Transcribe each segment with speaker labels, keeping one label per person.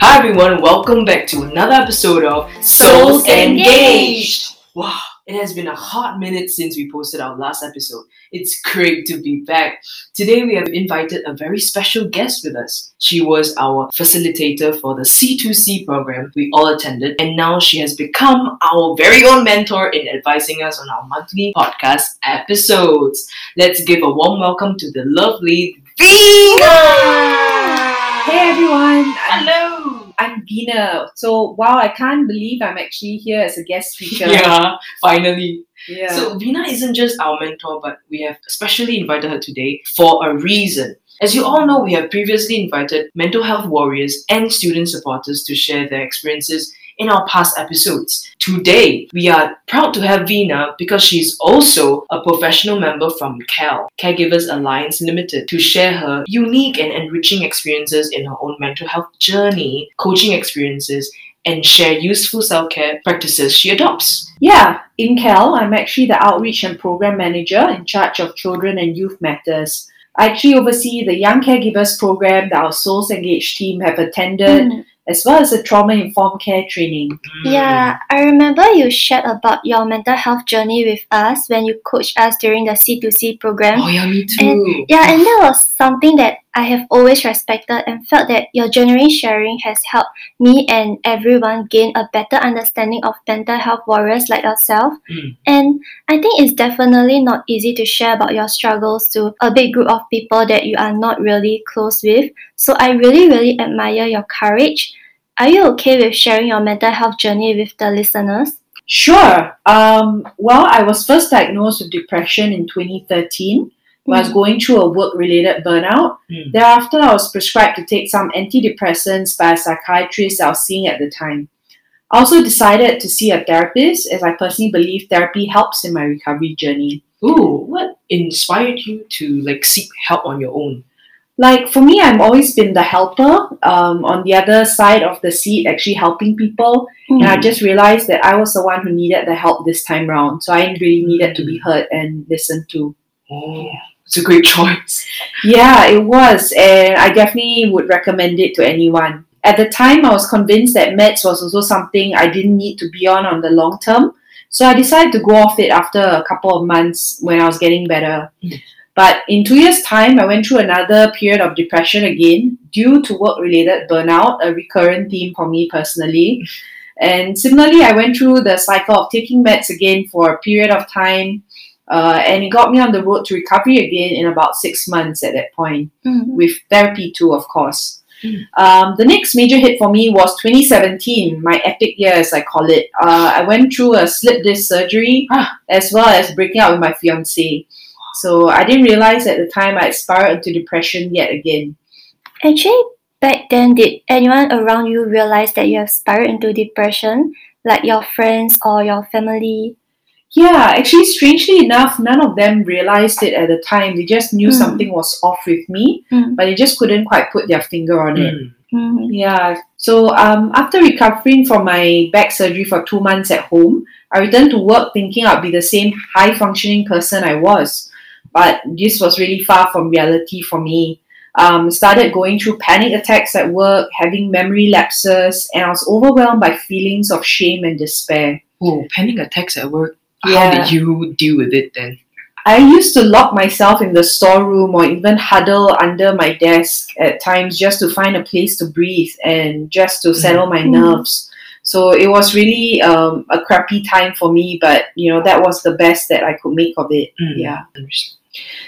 Speaker 1: Hi everyone, welcome back to another episode of
Speaker 2: Souls Engaged.
Speaker 1: Wow, it has been a hot minute since we posted our last episode. It's great to be back. Today we have invited a very special guest with us. She was our facilitator for the C2C program we all attended, and now she has become our very own mentor in advising us on our monthly podcast episodes. Let's give a warm welcome to the lovely Veena!
Speaker 2: Hey everyone,
Speaker 1: Hello!
Speaker 2: I'm Veena. So wow, I can't believe I'm actually here as a guest speaker.
Speaker 1: Yeah, finally.
Speaker 2: Yeah.
Speaker 1: So Veena isn't just our mentor, but we have specially invited her today for a reason. As you all know, we have previously invited mental health warriors and student supporters to share their experiences in our past episodes. Today, we are proud to have Veena because she's also a professional member from CAL, Caregivers Alliance Limited, to share her unique and enriching experiences in her own mental health journey, coaching experiences, and share useful self care practices she adopts.
Speaker 2: yeah, in CAL, I'm actually the outreach and program manager in charge of children and youth matters. I actually oversee the Young Caregivers program that our Souls Engaged team have attended,
Speaker 3: Mm.
Speaker 2: As well as the trauma informed care training. Mm.
Speaker 3: Yeah, I remember you shared about your mental health journey with us when you coached us during the C2C program.
Speaker 1: Oh yeah, me too.
Speaker 3: Yeah, and that was something that I have always respected and felt that your genuine sharing has helped me and everyone gain a better understanding of mental health warriors like yourself.
Speaker 1: Mm.
Speaker 3: And I think it's definitely not easy to share about your struggles to a big group of people that you are not really close with. So I really, really admire your courage. Are you okay with sharing your mental health journey with the listeners?
Speaker 2: Sure. Um, well, I was first diagnosed with depression in 2013 when I was going through a work related burnout.
Speaker 1: Mm.
Speaker 2: Thereafter, I was prescribed to take some antidepressants by a psychiatrist I was seeing at the time. I also decided to see a therapist as I personally believe therapy helps in my recovery journey.
Speaker 1: Ooh, what inspired you to like seek help on your own?
Speaker 2: Like for me, I've always been the helper um, on the other side of the seat, actually helping people. And I just realized that I was the one who needed the help this time round. So I really needed to be heard and listened to.
Speaker 1: Oh, it's a great choice.
Speaker 2: Yeah, it was. And I definitely would recommend it to anyone. At the time, I was convinced that meds was also something I didn't need to be on on the long term. So I decided to go off it after a couple of months when I was getting better. But in two years' time, I went through another period of depression again due to work related burnout, a recurrent theme for me personally. And similarly, I went through the cycle of taking meds again for a period of time. Uh, and it got me on the road to recovery again in about six months at that point,
Speaker 3: Mm.
Speaker 2: with therapy too, of course.
Speaker 1: Mm.
Speaker 2: Um, the next major hit for me was 2017, my epic year, as I call it. Uh, I went through a slip disc surgery
Speaker 1: Ah.
Speaker 2: as well as breaking up with my fiance. So I didn't realize at the time I had spiraled into depression yet again.
Speaker 3: Actually, back then, did anyone around you realize that you have spiraled into depression, like your friends or your family?
Speaker 2: Yeah, actually, strangely enough, none of them realized it at the time. They just knew
Speaker 3: Mm.
Speaker 2: something was off with me,
Speaker 3: Mm.
Speaker 2: but they just couldn't quite put their finger on it.
Speaker 1: Mm.
Speaker 3: Mm.
Speaker 2: Yeah. So um, after recovering from my back surgery for two months at home, I returned to work thinking I'd be the same high functioning person I was. But this was really far from reality for me. Um, started going through panic attacks at work, having memory lapses, and I was overwhelmed by feelings of shame and despair.
Speaker 1: Oh, panic attacks at work. How did you deal with it then?
Speaker 2: I used to lock myself in the storeroom or even huddle under my desk at times just to find a place to breathe and just to settle my
Speaker 3: Mhm.
Speaker 2: nerves. So it was really um, a crappy time for me, but you know that was the best that I could make of it.
Speaker 1: Mm.
Speaker 2: Yeah.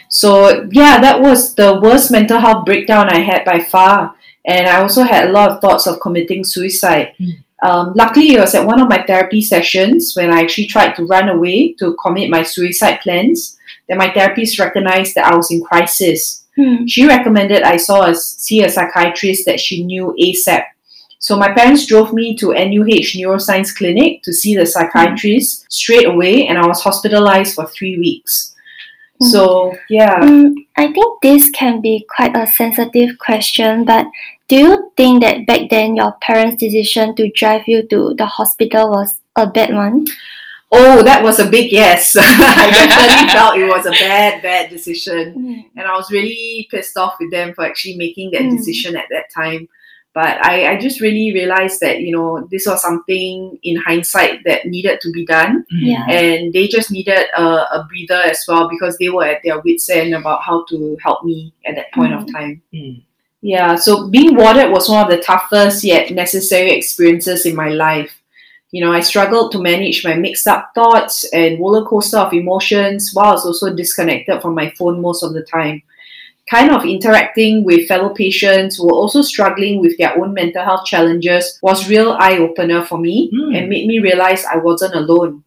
Speaker 2: So yeah, that was the worst mental health breakdown I had by far, and I also had a lot of thoughts of committing suicide.
Speaker 1: Mm.
Speaker 2: Um, luckily, it was at one of my therapy sessions when I actually tried to run away to commit my suicide plans that my therapist recognized that I was in crisis.
Speaker 3: Hmm.
Speaker 2: She recommended I saw a, see a psychiatrist that she knew ASAP. So my parents drove me to NUH Neuroscience Clinic to see the psychiatrist straight away, and I was hospitalized for three weeks.
Speaker 3: Mm.
Speaker 2: So yeah.
Speaker 3: Mm, I think this can be quite a sensitive question, but do you think that back then your parents' decision to drive you to the hospital was a bad one?
Speaker 2: Oh, that was a big yes. I definitely felt it was a bad, bad decision.
Speaker 3: Mm.
Speaker 2: And I was really pissed off with them for actually making that
Speaker 3: Mm.
Speaker 2: decision at that time. But I, I just really realized that, you know, this was something in hindsight that needed to be done.
Speaker 3: Yeah.
Speaker 2: And they just needed a, a breather as well because they were at their wits' end about how to help me at that point of time. Yeah, so being warded was one of the toughest yet necessary experiences in my life. You know, I struggled to manage my mixed up thoughts and roller coaster of emotions while I was also disconnected from my phone most of the time. Kind of interacting with fellow patients who were also struggling with their own mental health challenges was real eye opener for me
Speaker 1: Mm.
Speaker 2: and made me realize I wasn't alone.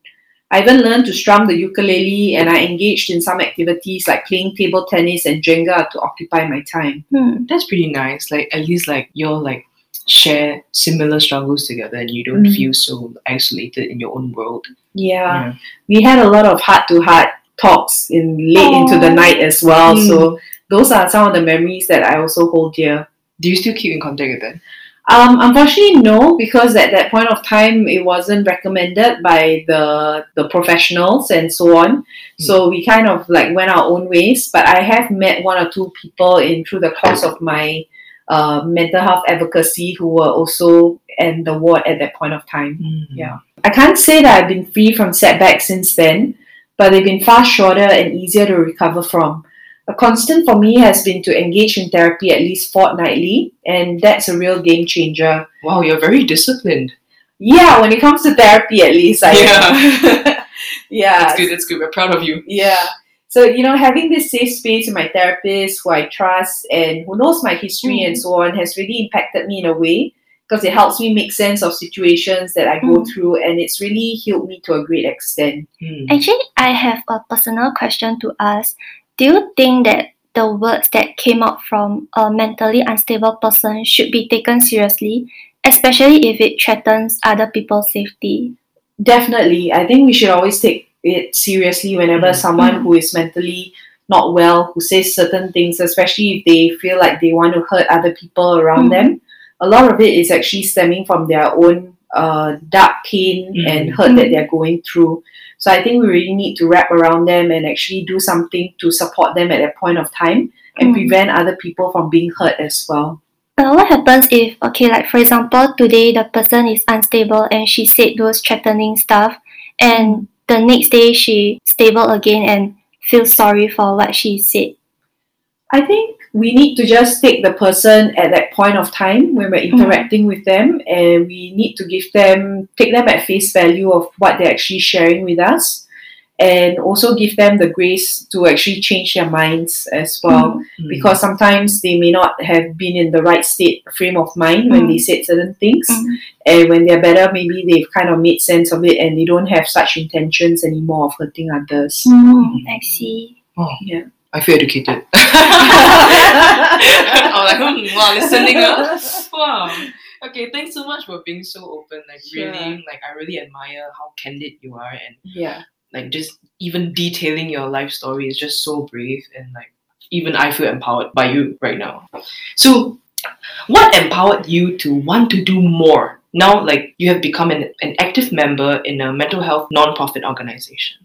Speaker 2: I even learned to strum the ukulele and I engaged in some activities like playing table tennis and Jenga to occupy my time.
Speaker 3: Hmm.
Speaker 1: That's pretty nice. Like at least like you're like share similar struggles together and you don't
Speaker 2: Mm.
Speaker 1: feel so isolated in your own world.
Speaker 2: Yeah, we had a lot of heart to heart talks in late into the night as well.
Speaker 1: Mm.
Speaker 2: So those are some of the memories that I also hold dear.
Speaker 1: Do you still keep in contact with them?
Speaker 2: Um, unfortunately, no, because at that point of time, it wasn't recommended by the the professionals and so on. So we kind of like went our own ways. But I have met one or two people in through the course of my uh, mental health advocacy who were also in the ward at that point of time. Yeah. I can't say that I've been free from setbacks since then, but they've been far shorter and easier to recover from. A constant for me has been to engage in therapy at least fortnightly, and that's a real game changer.
Speaker 1: Wow, you're very disciplined.
Speaker 2: Yeah, when it comes to therapy, at least I
Speaker 1: Yeah.
Speaker 2: yeah.
Speaker 1: That's good, that's good. We're proud of you.
Speaker 2: Yeah. So, you know, having this safe space with my therapist who I trust and who knows my history and so on has really impacted me in a way because it helps me make sense of situations that I go
Speaker 3: Mm.
Speaker 2: through and it's really healed me to a great extent.
Speaker 1: Hmm.
Speaker 3: Actually, I have a personal question to ask. Do you think that the words that came out from a mentally unstable person should be taken seriously, especially if it threatens other people's safety?
Speaker 2: Definitely. I think we should always take it seriously whenever
Speaker 1: Mm.
Speaker 2: someone who is mentally not well, who says certain things, especially if they feel like they want to hurt other people around
Speaker 3: Mm.
Speaker 2: them. A lot of it is actually stemming from their own uh, dark pain
Speaker 1: Mm.
Speaker 2: and hurt that they're going through. So I think we really need to wrap around them and actually do something to support them at that point of time and
Speaker 3: Mm.
Speaker 2: prevent other people from being hurt as well.
Speaker 3: Uh, what happens if, okay, like for example, today the person is unstable and she said those threatening stuff, and the next day she stable again and feels sorry for what she said?
Speaker 2: I think we need to just take the person at that point of time when we're interacting with them and we need to give them take them at face value of what they're actually sharing with us and also give them the grace to actually change their minds as well
Speaker 1: Hmm.
Speaker 2: because sometimes they may not have been in the right state frame of mind when
Speaker 3: Mm.
Speaker 2: they said certain things
Speaker 3: Mm.
Speaker 2: and when they're better maybe they've kind of made sense of it and they don't have such intentions anymore of hurting others
Speaker 3: Mm, I see.
Speaker 2: yeah
Speaker 1: I feel educated. I'm like, hmm, wow, listening up. Wow. Okay, thanks so much for being so open. Like
Speaker 2: Sure.
Speaker 1: really, like I really admire how candid you are and
Speaker 2: yeah
Speaker 1: like just even detailing your life story is just so brave and like even I feel empowered by you right now. So what empowered you to want to do more? Now like you have become an, an active member in a mental health non-profit organization.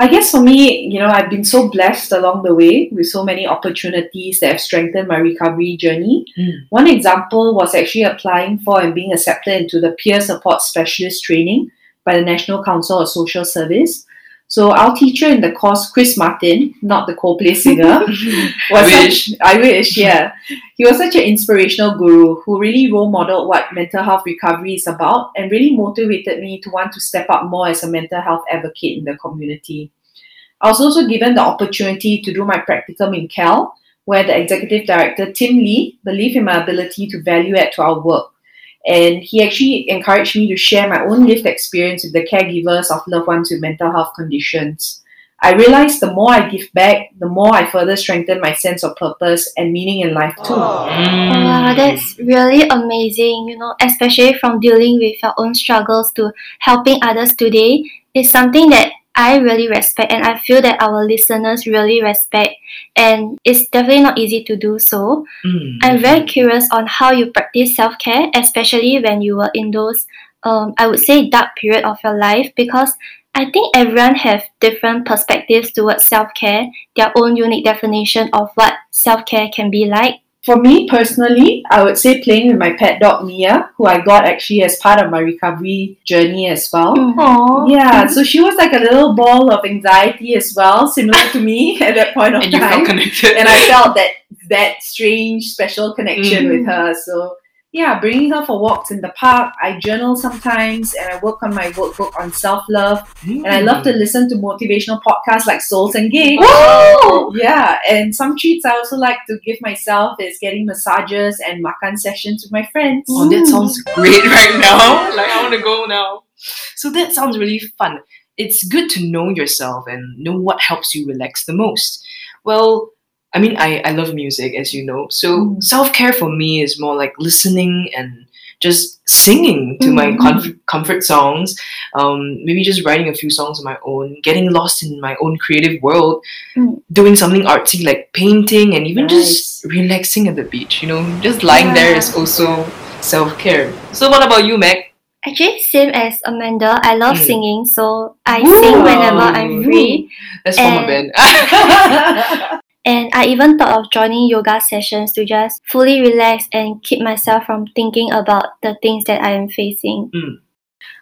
Speaker 2: I guess for me, you know, I've been so blessed along the way with so many opportunities that have strengthened my recovery journey.
Speaker 1: Mm.
Speaker 2: One example was actually applying for and being accepted into the peer support specialist training by the National Council of Social Service. So our teacher in the course, Chris Martin, not the Coldplay singer, was
Speaker 1: I
Speaker 2: such- I wish, yeah. He was such an inspirational guru who really role modeled what mental health recovery is about and really motivated me to want to step up more as a mental health advocate in the community. I was also given the opportunity to do my practicum in Cal, where the executive director, Tim Lee, believed in my ability to value add to our work. And he actually encouraged me to share my own lived experience with the caregivers of loved ones with mental health conditions. I realized the more I give back, the more I further strengthen my sense of purpose and meaning in life too.
Speaker 1: Mm.
Speaker 3: Wow, that's really amazing, you know, especially from dealing with your own struggles to helping others today is something that I really respect and I feel that our listeners really respect and it's definitely not easy to do so.
Speaker 1: Mm.
Speaker 3: I'm very curious on how you practice self-care, especially when you were in those um, I would say dark period of your life because I think everyone have different perspectives towards self-care, their own unique definition of what self-care can be like.
Speaker 2: For me personally, I would say playing with my pet dog Mia, who I got actually as part of my recovery journey as well.
Speaker 3: Mm.
Speaker 1: Aww.
Speaker 2: Yeah, so she was like a little ball of anxiety as well, similar to me at that point of
Speaker 1: And you
Speaker 2: time.
Speaker 1: felt connected.
Speaker 2: and I felt that that strange special connection
Speaker 1: Mm.
Speaker 2: with her. So yeah, bringing her for walks in the park. I journal sometimes, and I work on my workbook on self love. And I love to hmm. listen to motivational podcasts like Souls Engaged.
Speaker 1: Whoa!
Speaker 2: Yeah, and some treats I also like to give myself is getting massages and makan sessions with my friends.
Speaker 1: Oh, that sounds great right now. Like I want to go now. So that sounds really fun. It's good to know yourself and know what helps you relax the most. Well, I mean, I, I love music, as you know. So
Speaker 2: Mm.
Speaker 1: self care for me is more like listening and just singing to my
Speaker 3: Mm.
Speaker 1: comf- comfort songs. Um, maybe just writing a few songs of my own, getting lost in my own creative world,
Speaker 3: Mm.
Speaker 1: doing something artsy like painting, and even just relaxing at the beach. You know, just lying there is also self care. So, what about you, Meg?
Speaker 3: Actually, same as Amanda. I love
Speaker 1: Mm.
Speaker 3: singing, so I
Speaker 2: Ooh.
Speaker 3: sing whenever I'm free.
Speaker 1: Let's form a band.
Speaker 3: And I even thought of joining yoga sessions to just fully relax and keep myself from thinking about the things that I am facing.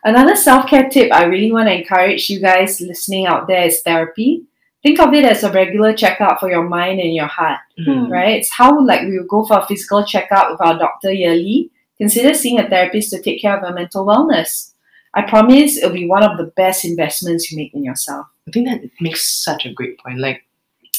Speaker 2: Another self care tip I really want to encourage you guys listening out there is therapy. Think of it as a regular checkup for your mind and your heart,
Speaker 1: Mm.
Speaker 2: right? It's how like we would go for a physical checkup with our doctor yearly. Consider seeing a therapist to take care of your mental wellness. I promise it'll be one of the best investments you make in yourself.
Speaker 1: I think that makes such a great point. Like,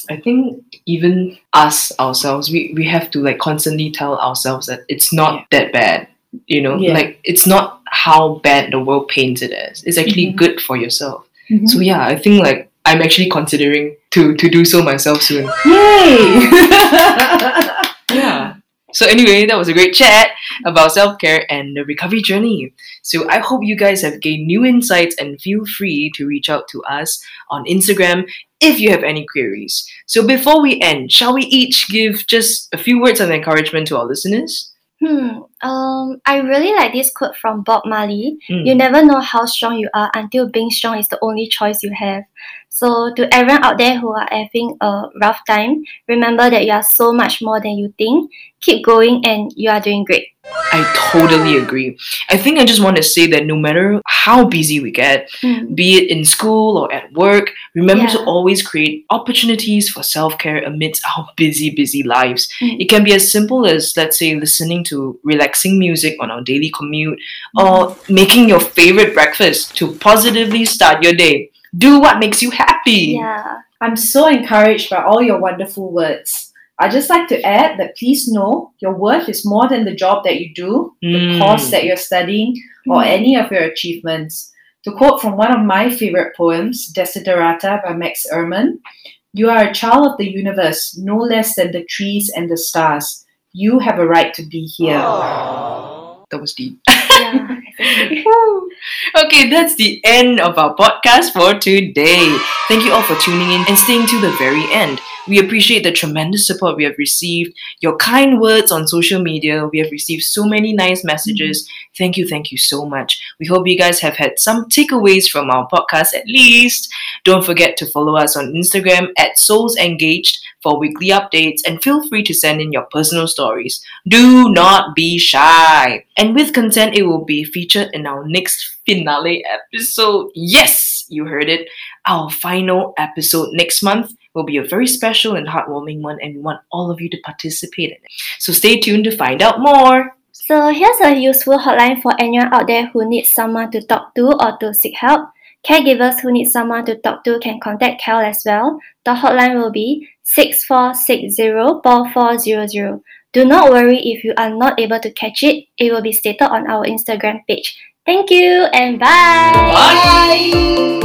Speaker 1: I think even us ourselves, we, we have to like constantly tell ourselves that it's not that bad. You know,
Speaker 2: Yeah.
Speaker 1: like it's not how bad the world paints it as. It's actually
Speaker 2: Mhm.
Speaker 1: good for yourself. So yeah, I think like I'm actually considering to to do so myself soon.
Speaker 2: Yay!
Speaker 1: Yeah. So anyway, that was a great chat about self-care and the recovery journey. So I hope you guys have gained new insights and feel free to reach out to us on Instagram if you have any queries. So before we end, shall we each give just a few words of encouragement to our listeners?
Speaker 3: Hmm. Um. I really like this quote from Bob Marley.
Speaker 1: Mm.
Speaker 3: You never know how strong you are until being strong is the only choice you have. So, to everyone out there who are having a rough time, remember that you are so much more than you think. Keep going, and you are doing great.
Speaker 1: I totally agree. I think I just want to say that no matter how busy we get,
Speaker 3: Hmm.
Speaker 1: be it in school or at work, remember to always create opportunities for self care amidst our busy, busy lives.
Speaker 3: Mm.
Speaker 1: It can be as simple as, let's say, listening to relaxing music on our daily commute or making your favorite breakfast to positively start your day. Do what makes you happy.
Speaker 3: Yeah.
Speaker 2: I'm so encouraged by all your wonderful words. I'd just like to add that please know your worth is more than the job that you do, the
Speaker 1: Mm.
Speaker 2: course that you're studying, or
Speaker 3: Mm.
Speaker 2: any of your achievements. To quote from one of my favorite poems, Desiderata by Max Ehrmann, you are a child of the universe, no less than the trees and the stars. You have a right to be here.
Speaker 1: That was deep.
Speaker 3: yeah.
Speaker 1: okay, that's the end of our podcast for today. Thank you all for tuning in and staying to the very end. We appreciate the tremendous support we have received, your kind words on social media. We have received so many nice messages. Thank you, thank you so much. We hope you guys have had some takeaways from our podcast at least. Don't forget to follow us on Instagram at Souls Engaged for weekly updates and feel free to send in your personal stories. Do not be shy. And with consent, it will be featured in our next finale episode. Yes, you heard it. Our final episode next month will be a very special and heartwarming one, and we want all of you to participate in it. So stay tuned to find out more.
Speaker 3: So here's a useful hotline for anyone out there who needs someone to talk to or to seek help. Caregivers who need someone to talk to can contact Cal as well. The hotline will be 6460-4400. Do not worry if you are not able to catch it. It will be stated on our Instagram page. Thank you and bye.
Speaker 1: Bye.